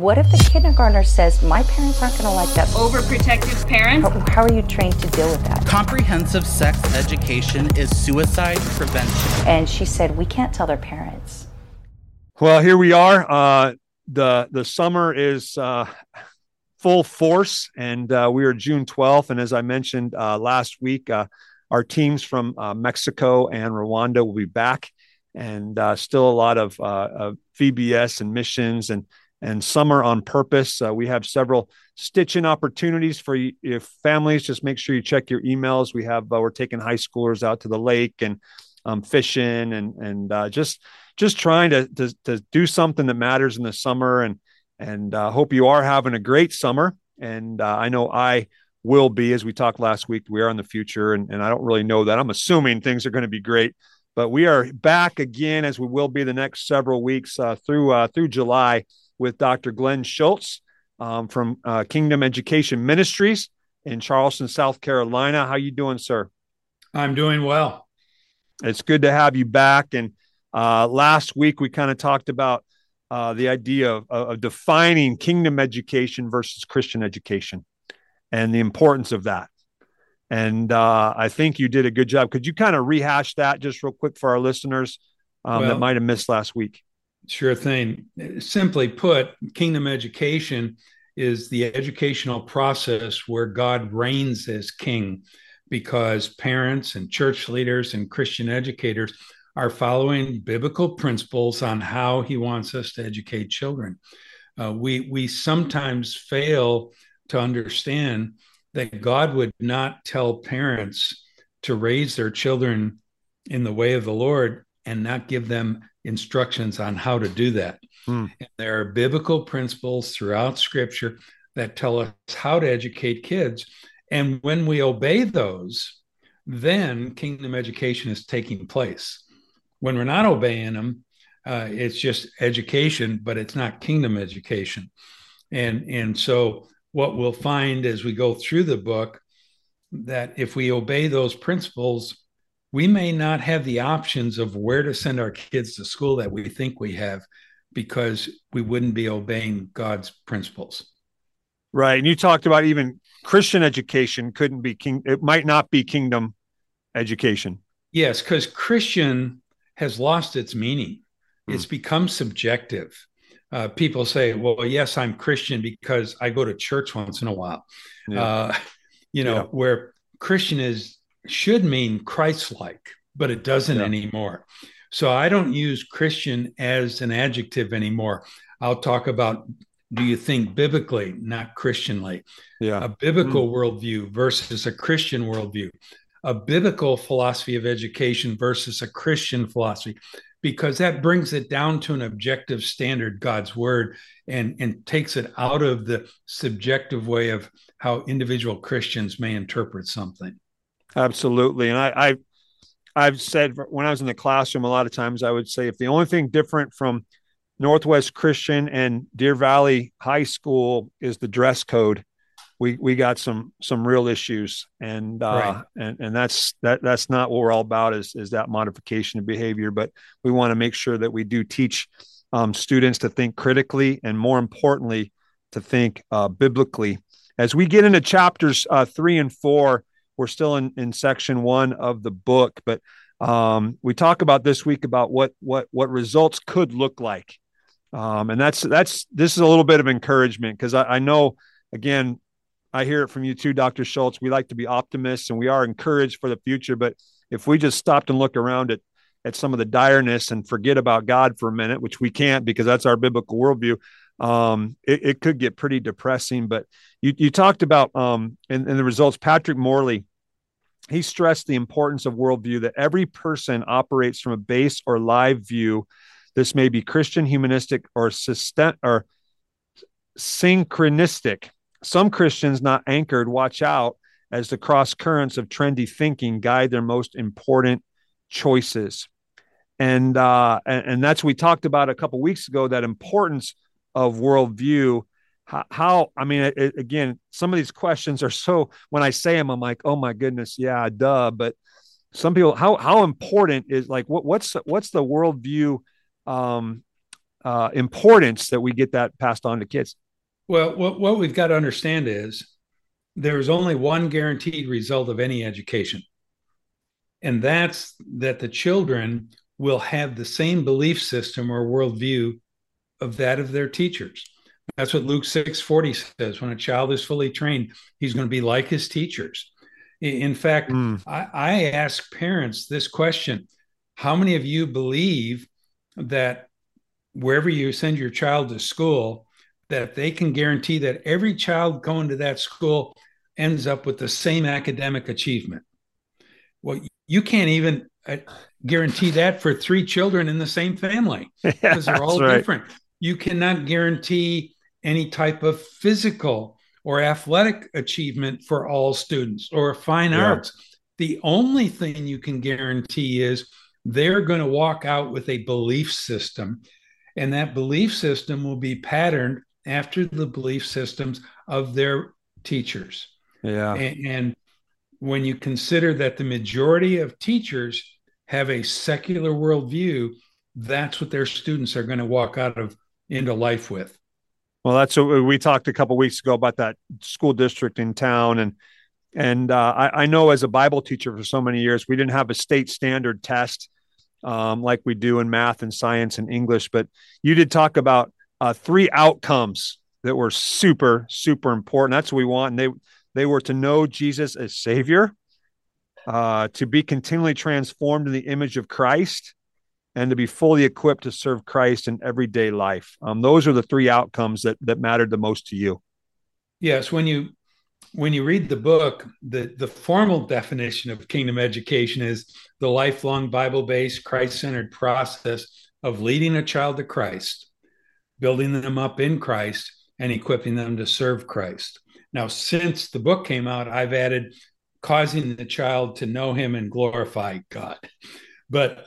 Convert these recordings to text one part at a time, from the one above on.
What if the kindergartner says, My parents aren't going to like that? Overprotective parents? How, how, are you trained to deal with that? Comprehensive sex education is suicide prevention. And she said, We can't tell their parents. Well, here we are. Uh, the the summer is uh, full force, and uh, we are June 12th. And as I mentioned uh, last week, uh, our teams from uh, Mexico and Rwanda will be back, and uh, still a lot of, of, VBS and missions and and summer on purpose. we have several stitching opportunities for you, if families. Just make sure you check your emails. We have we're taking high schoolers out to the lake and um, fishing and and just just trying to, to, to do something that matters in the summer and and uh, hope you are having a great summer and uh, i know i will be as we talked last week we are in the future and, and i don't really know that i'm assuming things are going to be great but we are back again as we will be the next several weeks uh, through uh, through july with dr glen schultz um, from uh, kingdom education ministries in charleston south carolina how you doing sir i'm doing well it's good to have you back and uh, last week, we kind of talked about uh, the idea of, of, defining kingdom education versus Christian education and the importance of that. And uh, I think you did a good job. Could you kind of rehash that just real quick for our listeners um, well, that might have missed last week? Sure thing. Simply put, kingdom education is the educational process where God reigns as king because parents and church leaders and Christian educators are following biblical principles on how he wants us to educate children. Uh, we we sometimes fail to understand that God would not tell parents to raise their children in the way of the Lord and not give them instructions on how to do that. Hmm. there are biblical principles throughout Scripture that tell us how to educate kids, and when we obey those, then kingdom education is taking place. When we're not obeying them, uh, it's just education, but it's not kingdom education. And and so what we'll find as we go through the book that if we obey those principles, we may not have the options of where to send our kids to school that we think we have because we wouldn't be obeying God's principles. Right. And you talked about even Christian education couldn't be king it might not be kingdom education. Yes, because Christian has lost its meaning. Mm. It's become subjective. Uh, people say, well, yes, I'm Christian because I go to church once in a while. Yeah. Uh, you know, yeah. where Christian is should mean Christ like, but it doesn't yeah. anymore. So I don't use Christian as an adjective anymore. I'll talk about do you think biblically, not Christianly? Yeah. A biblical mm. worldview versus a Christian worldview a biblical philosophy of education versus a Christian philosophy, because that brings it down to an objective standard, God's word, and, and takes it out of the subjective way of how individual Christians may interpret something. Absolutely. And I, I I've said when I was in the classroom, a lot of times I would say if the only thing different from Northwest Christian and Deer Valley High School is the dress code, we we got some some real issues and uh right. and and that's that that's not what we're all about is is that modification of behavior but we want to make sure that we do teach um, students to think critically and more importantly to think uh, biblically as we get into chapters uh, three and four we're still in in section one of the book but um, we talk about this week about what what what results could look like um, and that's that's this is a little bit of encouragement because I, I know again I hear it from you too, Dr. Schultz. We like to be optimists and we are encouraged for the future. But if we just stopped and look around at at some of the direness and forget about God for a minute, which we can't because that's our biblical worldview, um, it, it, could get pretty depressing. But you, you talked about um, in the results, Patrick Morley, he stressed the importance of worldview that every person operates from a base or live view. This may be Christian, humanistic, or system or syncretistic. Some Christians not anchored watch out as the cross currents of trendy thinking guide their most important choices. And, uh, and, and that's we talked about a couple weeks ago that importance of worldview. How, how I mean, it, again, some of these questions are so. When I say them, I'm like, oh my goodness, yeah, duh. But some people, how how important is like what what's what's the worldview um, uh, importance that we get that passed on to kids? Well, what what we've got to understand is there is only one guaranteed result of any education, and that's that the children will have the same belief system or worldview of that of their teachers. That's what Luke 6:40 says. When a child is fully trained, he's going to be like his teachers. In fact, mm. I, I ask parents this question: How many of you believe that wherever you send your child to school, that they can guarantee that every child going to that school ends up with the same academic achievement. Well, you can't even uh, guarantee that for three children in the same family because they're all right. different. You cannot guarantee any type of physical or athletic achievement for all students or fine yeah. arts. The only thing you can guarantee is they're going to walk out with a belief system, and that belief system will be patterned after the belief systems of their teachers. Yeah. And, and when you consider that the majority of teachers have a secular worldview, that's what their students are going to walk out of into life with. Well, that's what we talked a couple weeks ago about that school district in town, and and uh, I, I, know as a Bible teacher for so many years, we didn't have a state standard test um, like we do in math and science and English, but you did talk about uh, three outcomes that were super super important. That's what we want, and they they were to know Jesus as Savior, uh, to be continually transformed in the image of Christ, and to be fully equipped to serve Christ in everyday life. Um, those are the three outcomes that that mattered the most to you. Yes, when you when you read the book, the the formal definition of kingdom education is the lifelong Bible-based, Christ-centered process of leading a child to Christ, building them up in Christ, and equipping them to serve Christ. Now, since the book came out, I've added causing the child to know him and glorify God. But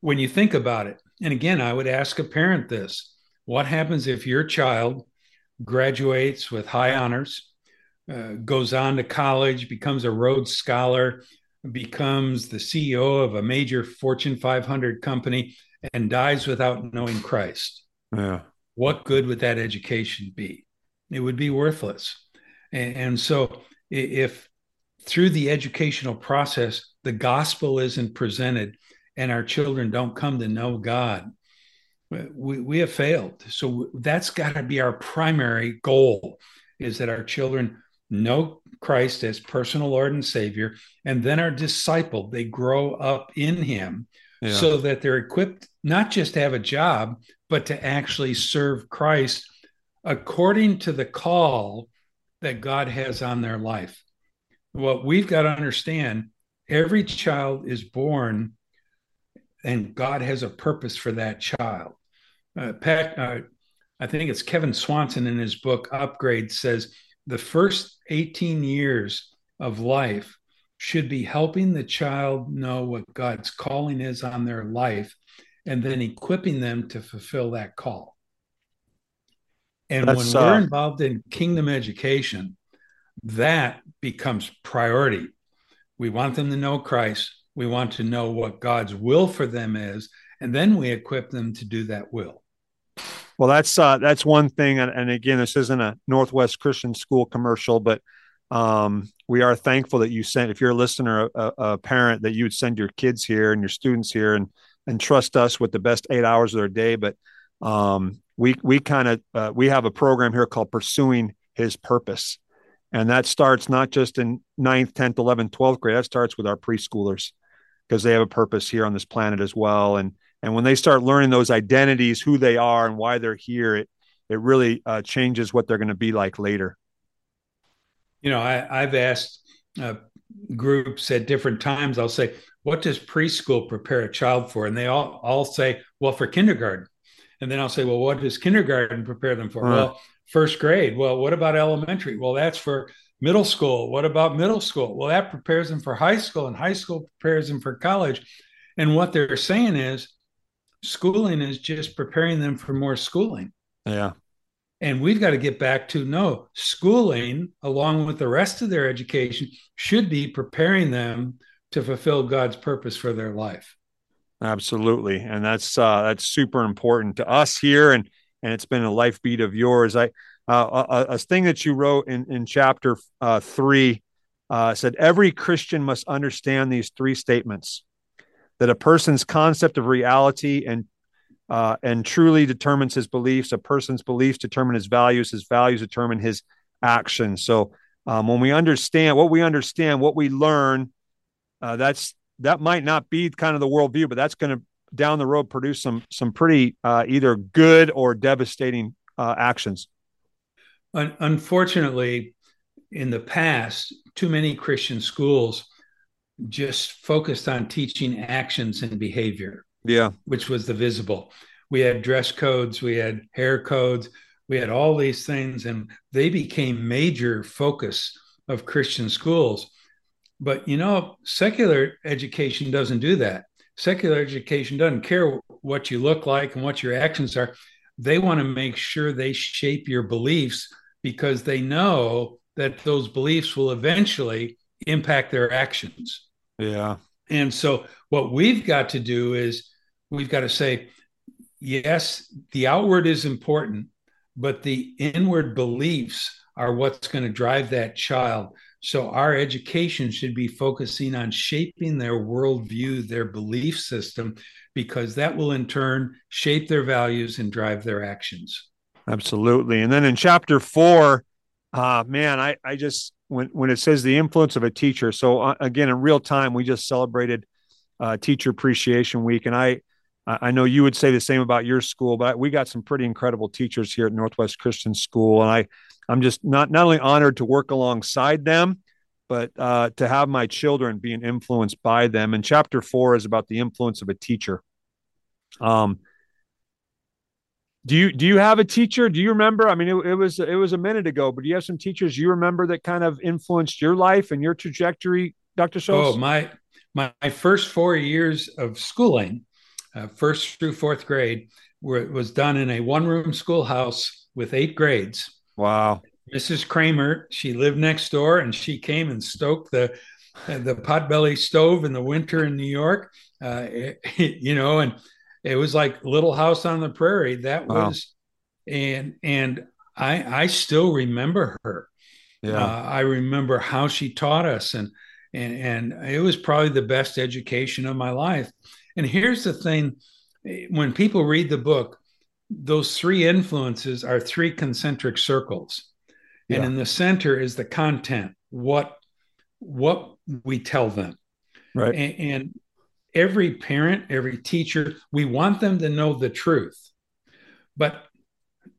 when you think about it, and again, I would ask a parent this what happens if your child graduates with high honors, uh, goes on to college, becomes a Rhodes Scholar, becomes the CEO of a major Fortune 500 company, and dies without knowing Christ? Yeah. What good would that education be? It would be worthless. And, and so, if through the educational process, the gospel isn't presented, and our children don't come to know God, we, we have failed. So that's got to be our primary goal is that our children know Christ as personal Lord and Savior, and then are discipled. They grow up in Him yeah. so that they're equipped not just to have a job, but to actually serve Christ according to the call that God has on their life. What we've got to understand every child is born and God has a purpose for that child. Uh, Pat, uh, I think it's Kevin Swanson in his book Upgrade says the first 18 years of life should be helping the child know what God's calling is on their life and then equipping them to fulfill that call. And That's, when we're uh, involved in kingdom education, that becomes priority. We want them to know Christ. We want to know what God's will for them is, and then we equip them to do that will. Well, that's uh, that's one thing, and, and again, this isn't a Northwest Christian School commercial, but um, we are thankful that you sent. If you're a listener, a, a, parent, that you would send your kids here and your students here, and and trust us with the best eight hours of their day. But um, we we kind of uh, we have a program here called Pursuing His Purpose, and that starts not just in 9th, 10th, 11th, 12th grade. That starts with our preschoolers because they have a purpose here on this planet as well. And and when they start learning those identities, who they are and why they're here, it it really uh, changes what they're going to be like later. You know, I, I've asked uh, groups at different times. I'll say, "What does preschool prepare a child for?" And they all all say, "Well, for kindergarten." And then I'll say, "Well, what does kindergarten prepare them for?" Uh-huh. Well, first grade. Well, what about elementary? Well, that's for middle school. What about middle school? Well, that prepares them for high school, and high school prepares them for college. And what they're saying is schooling is just preparing them for more schooling. Yeah. And we've got to get back to no, schooling, along with the rest of their education, should be preparing them to fulfill God's purpose for their life. Absolutely. And that's uh, that's super important to us here. And and it's been a life beat of yours. I uh, a, a, thing that you wrote in in chapter uh, three uh, said every Christian must understand these three statements: that a person's concept of reality and uh, and truly determines his beliefs. A person's beliefs determine his values. His values determine his actions. So um, when we understand what we understand, what we learn, uh, that's that might not be kind of the worldview, but that's going to down the road produce some some pretty uh, either good or devastating uh, actions. Unfortunately, in the past, too many Christian schools just focused on teaching actions and behavior. Yeah, which was the visible. We had dress codes, we had hair codes, we had all these things, and they became major focus of Christian schools. But you know, secular education doesn't do that secular education doesn't care what you look like and what your actions are. They want to make sure they shape your beliefs because they know that those beliefs will eventually impact their actions. Yeah. And so what we've got to do is we've got to say, yes, the outward is important, but the inward beliefs are what's going to drive that child. So our education should be focusing on shaping their worldview, their belief system, because that will in turn shape their values and drive their actions. Absolutely. And then in chapter four, uh, man, I, I just, when, when it says the influence of a teacher. So uh, again, in real time, we just celebrated uh, teacher appreciation week. And I, I know you would say the same about your school, but we got some pretty incredible teachers here at Northwest Christian School. And I, I'm just not not only honored to work alongside them, but uh, to have my children being influenced by them. And chapter four is about the influence of a teacher. Um, do you do you have a teacher? Do you remember? I mean, it, it, was it was a minute ago, but do you have some teachers you remember that kind of influenced your life and your trajectory, Dr. Schultz? Oh, my, my first four years of schooling, uh, first through fourth grade, where it was done in a one room schoolhouse with eight grades. Wow. Mrs. Kramer, she lived next door and she came and stoked the the potbelly stove in the winter in New York. Uh, it, you know, and it was like Little House on the Prairie. That wow. was, and and I I still remember her. Yeah, uh, I remember how she taught us, and and and it was probably the best education of my life. And here's the thing: when people read the book, those three influences are three concentric circles. Yeah. and in the center is the content what what we tell them. Right. And, and every parent every teacher we want them to know the truth. But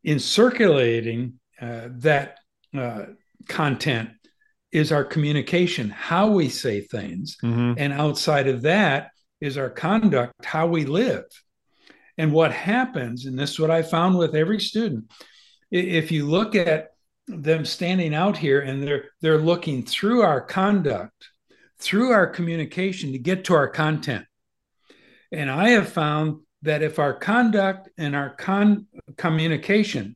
in circulating uh, that uh, content is our communication how we say things. Mm-hmm. and outside of that is our conduct how we live and what happens, and this is what I found with every student, if you look at them standing out here and they're they're looking through our conduct, through our communication to get to our content. And I have found that if our conduct and our con- communication,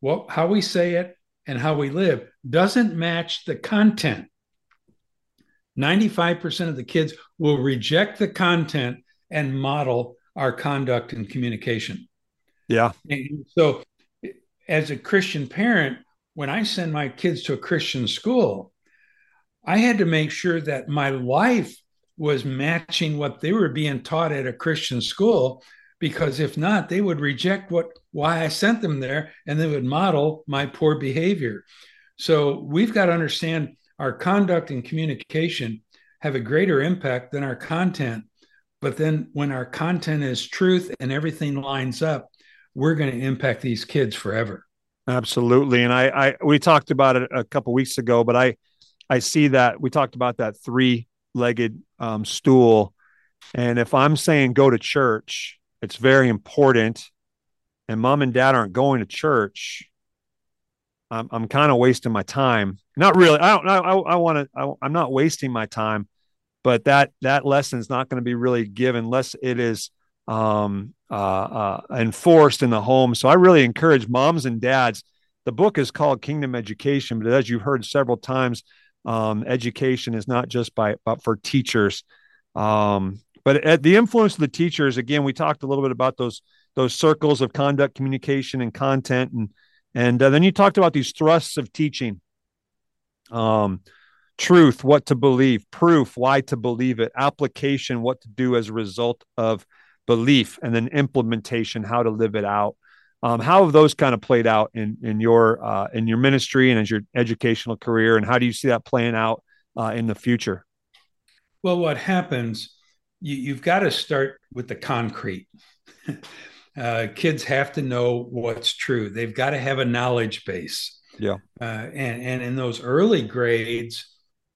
what how we say it and how we live doesn't match the content, 95% of the kids will reject the content and model our conduct and communication. Yeah. And so, as a Christian parent, when I send my kids to a Christian school, I had to make sure that my life was matching what they were being taught at a Christian school because if not they would reject what why I sent them there and they would model my poor behavior. So we've got to understand our conduct and communication have a greater impact than our content but then when our content is truth and everything lines up, we're going to impact these kids forever. Absolutely. And I, I we talked about it a couple weeks ago, but I I see that we talked about that three-legged um, stool. And if I'm saying go to church, it's very important. And mom and dad aren't going to church, I'm, I'm kind of wasting my time. Not really. I don't. I, I want to. I'm not wasting my time, but that that lesson is not going to be really given unless it is um, uh, uh, enforced in the home. So I really encourage moms and dads. The book is called Kingdom Education, but as you've heard several times, um, education is not just by but for teachers. Um, but at the influence of the teachers, again, we talked a little bit about those those circles of conduct, communication, and content, and and uh, then you talked about these thrusts of teaching. Um, truth, what to believe, proof, why to believe it, application, what to do as a result of belief, and then implementation, how to live it out. Um, how have those kind of played out in in your uh, in your ministry and as your educational career, and how do you see that playing out uh, in the future? Well, what happens? You, you've got to start with the concrete. uh, kids have to know what's true. They've got to have a knowledge base. Yeah. Uh, and and in those early grades,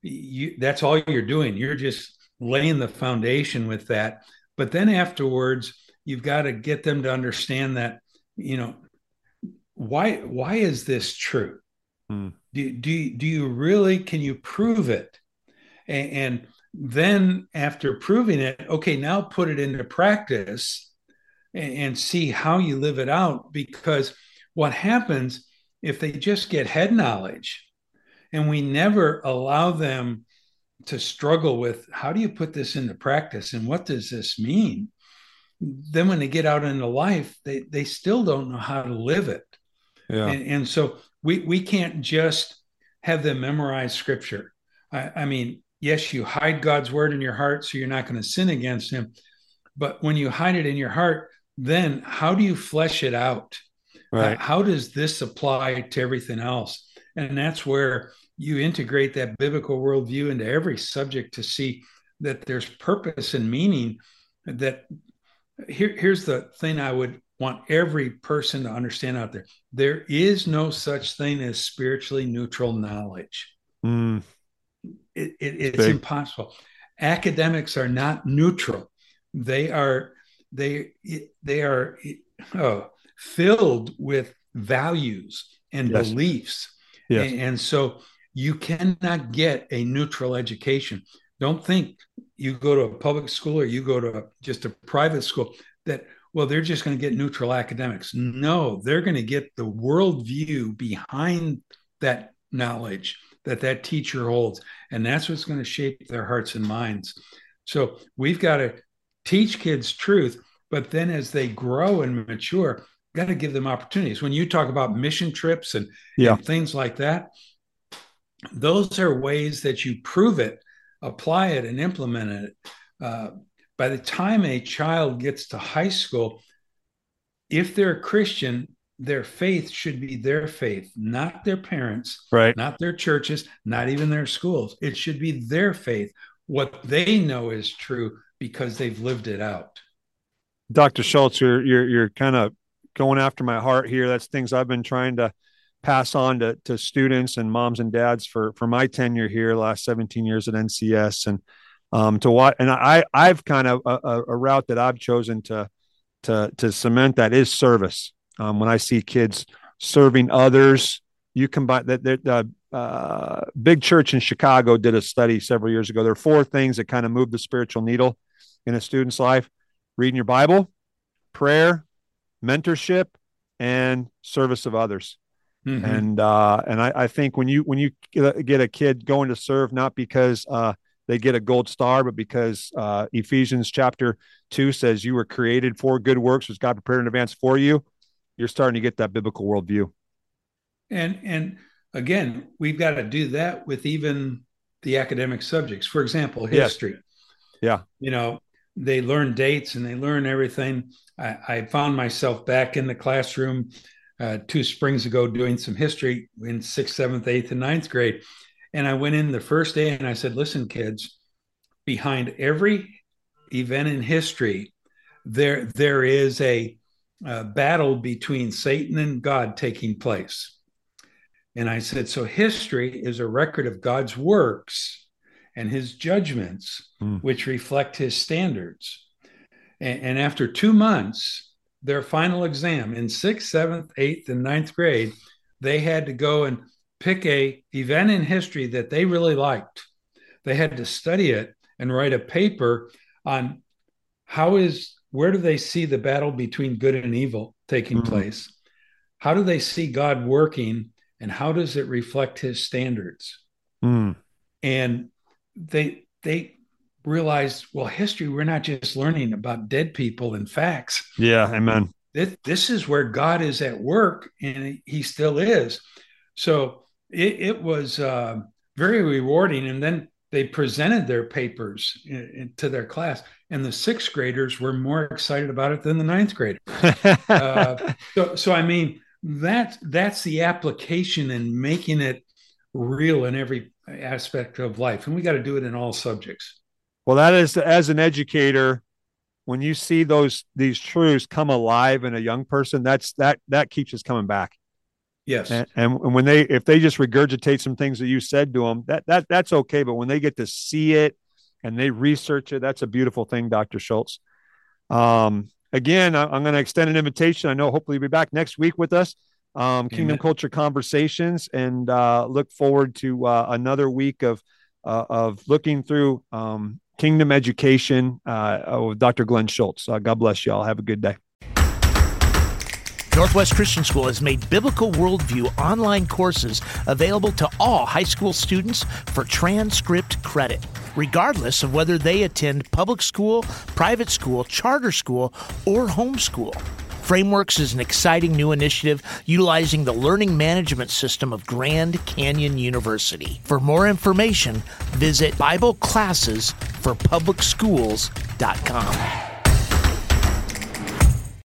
you that's all you're doing. You're just laying the foundation with that. But then afterwards, you've got to get them to understand that you know why why is this true? Hmm. Do, do, do you really can you prove it? And, and then after proving it, okay, now put it into practice and, and see how you live it out. Because what happens if they just get head knowledge and we never allow them to struggle with how do you put this into practice and what does this mean? Then when they get out into life, they, they still don't know how to live it. Yeah. And, and so we, we can't just have them memorize scripture. I, I mean, yes, you hide God's word in your heart so you're not going to sin against him. But when you hide it in your heart, then how do you flesh it out? Right. Uh, how does this apply to everything else? And that's where you integrate that biblical worldview into every subject to see that there's purpose and meaning. That here, here's the thing I would want every person to understand out there there is no such thing as spiritually neutral knowledge. Mm. It, it, it's Big. impossible. Academics are not neutral. They are they they are oh, filled with values and yes. beliefs. Yes. And, and so you cannot get a neutral education. Don't think you go to a public school or you go to a, just a private school that well they're just going to get neutral academics. No they're going to get the worldview behind that knowledge that that teacher holds. And that's what's going to shape their hearts and minds. So we've got to teach kids truth, but then as they grow and mature, got to give them opportunities. When you talk about mission trips and, yeah. and things like that, those are ways that you prove it, apply it, and implement it. Uh, by the time a child gets to high school, if they're a Christian, their faith should be their faith, not their parents, right? Not their churches, not even their schools. It should be their faith, what they know is true, because they've lived it out. Dr. Schultz, you're you're you're kind of going after my heart here. That's things I've been trying to pass on to, to students and moms and dads for for my tenure here, last 17 years at NCS, and um, to what and I I've kind of a, a, route that I've chosen to to to cement that is service. Um, when I see kids serving others, you combine that the uh, big church in Chicago did a study several years ago. There are four things that kind of move the spiritual needle in a student's life reading your Bible, prayer, mentorship, and service of others. Mm-hmm. And uh, and I, I, think when you when you get a kid going to serve, not because uh, they get a gold star, but because uh, Ephesians chapter two says you were created for good works, which God prepared in advance for you, you're starting to get that biblical worldview. And and again, we've got to do that with even the academic subjects. For example, history. Yes. Yeah. You know, they learn dates and they learn everything. I, I found myself back in the classroom uh, two springs ago doing some history in sixth, seventh, eighth, and ninth grade. And I went in the first day and I said, listen, kids, behind every event in history, there there is a, a battle between Satan and God taking place. And I said, so history is a record of God's works and his judgments, mm. which reflect his standards. And, and, after two months, their final exam in sixth, seventh, eighth, and ninth grade they had to go and pick a event in history that they really liked. They had to study it and write a paper on how is where do they see the battle between good and evil taking mm-hmm. place? How do they see God working and how does it reflect his standards? Mm. And they they realized, well, history, we're not just learning about dead people and facts. Yeah, amen. This, this is where God is at work, and he still is. So it, it was uh, very rewarding. And then they presented their papers in, in, to their class, and the sixth graders were more excited about it than the ninth graders. uh, so, so I mean, that that's the application and making it real in every aspect of life, and we got to do it in all subjects. Well, that is as an educator, when you see those these truths come alive in a young person, that's that that keeps us coming back. Yes. And, and, when they if they just regurgitate some things that you said to them, that that that's okay. But when they get to see it and they research it, that's a beautiful thing, Dr. Schultz. Um, again, I, am going to extend an invitation. I know hopefully you'll be back next week with us. Um, Kingdom Culture Conversations, and uh, look forward to uh, another week of uh, of looking through um, Kingdom Education uh, with Dr. Glen Schultz. Uh, God bless you all. Have a good day. Northwest Christian School has made Biblical Worldview online courses available to all high school students for transcript credit, regardless of whether they attend public school, private school, charter school, or homeschool. Frameworks is an exciting new initiative utilizing the learning management system of Grand Canyon University. For more information, visit BibleClassesForPublicSchools.com.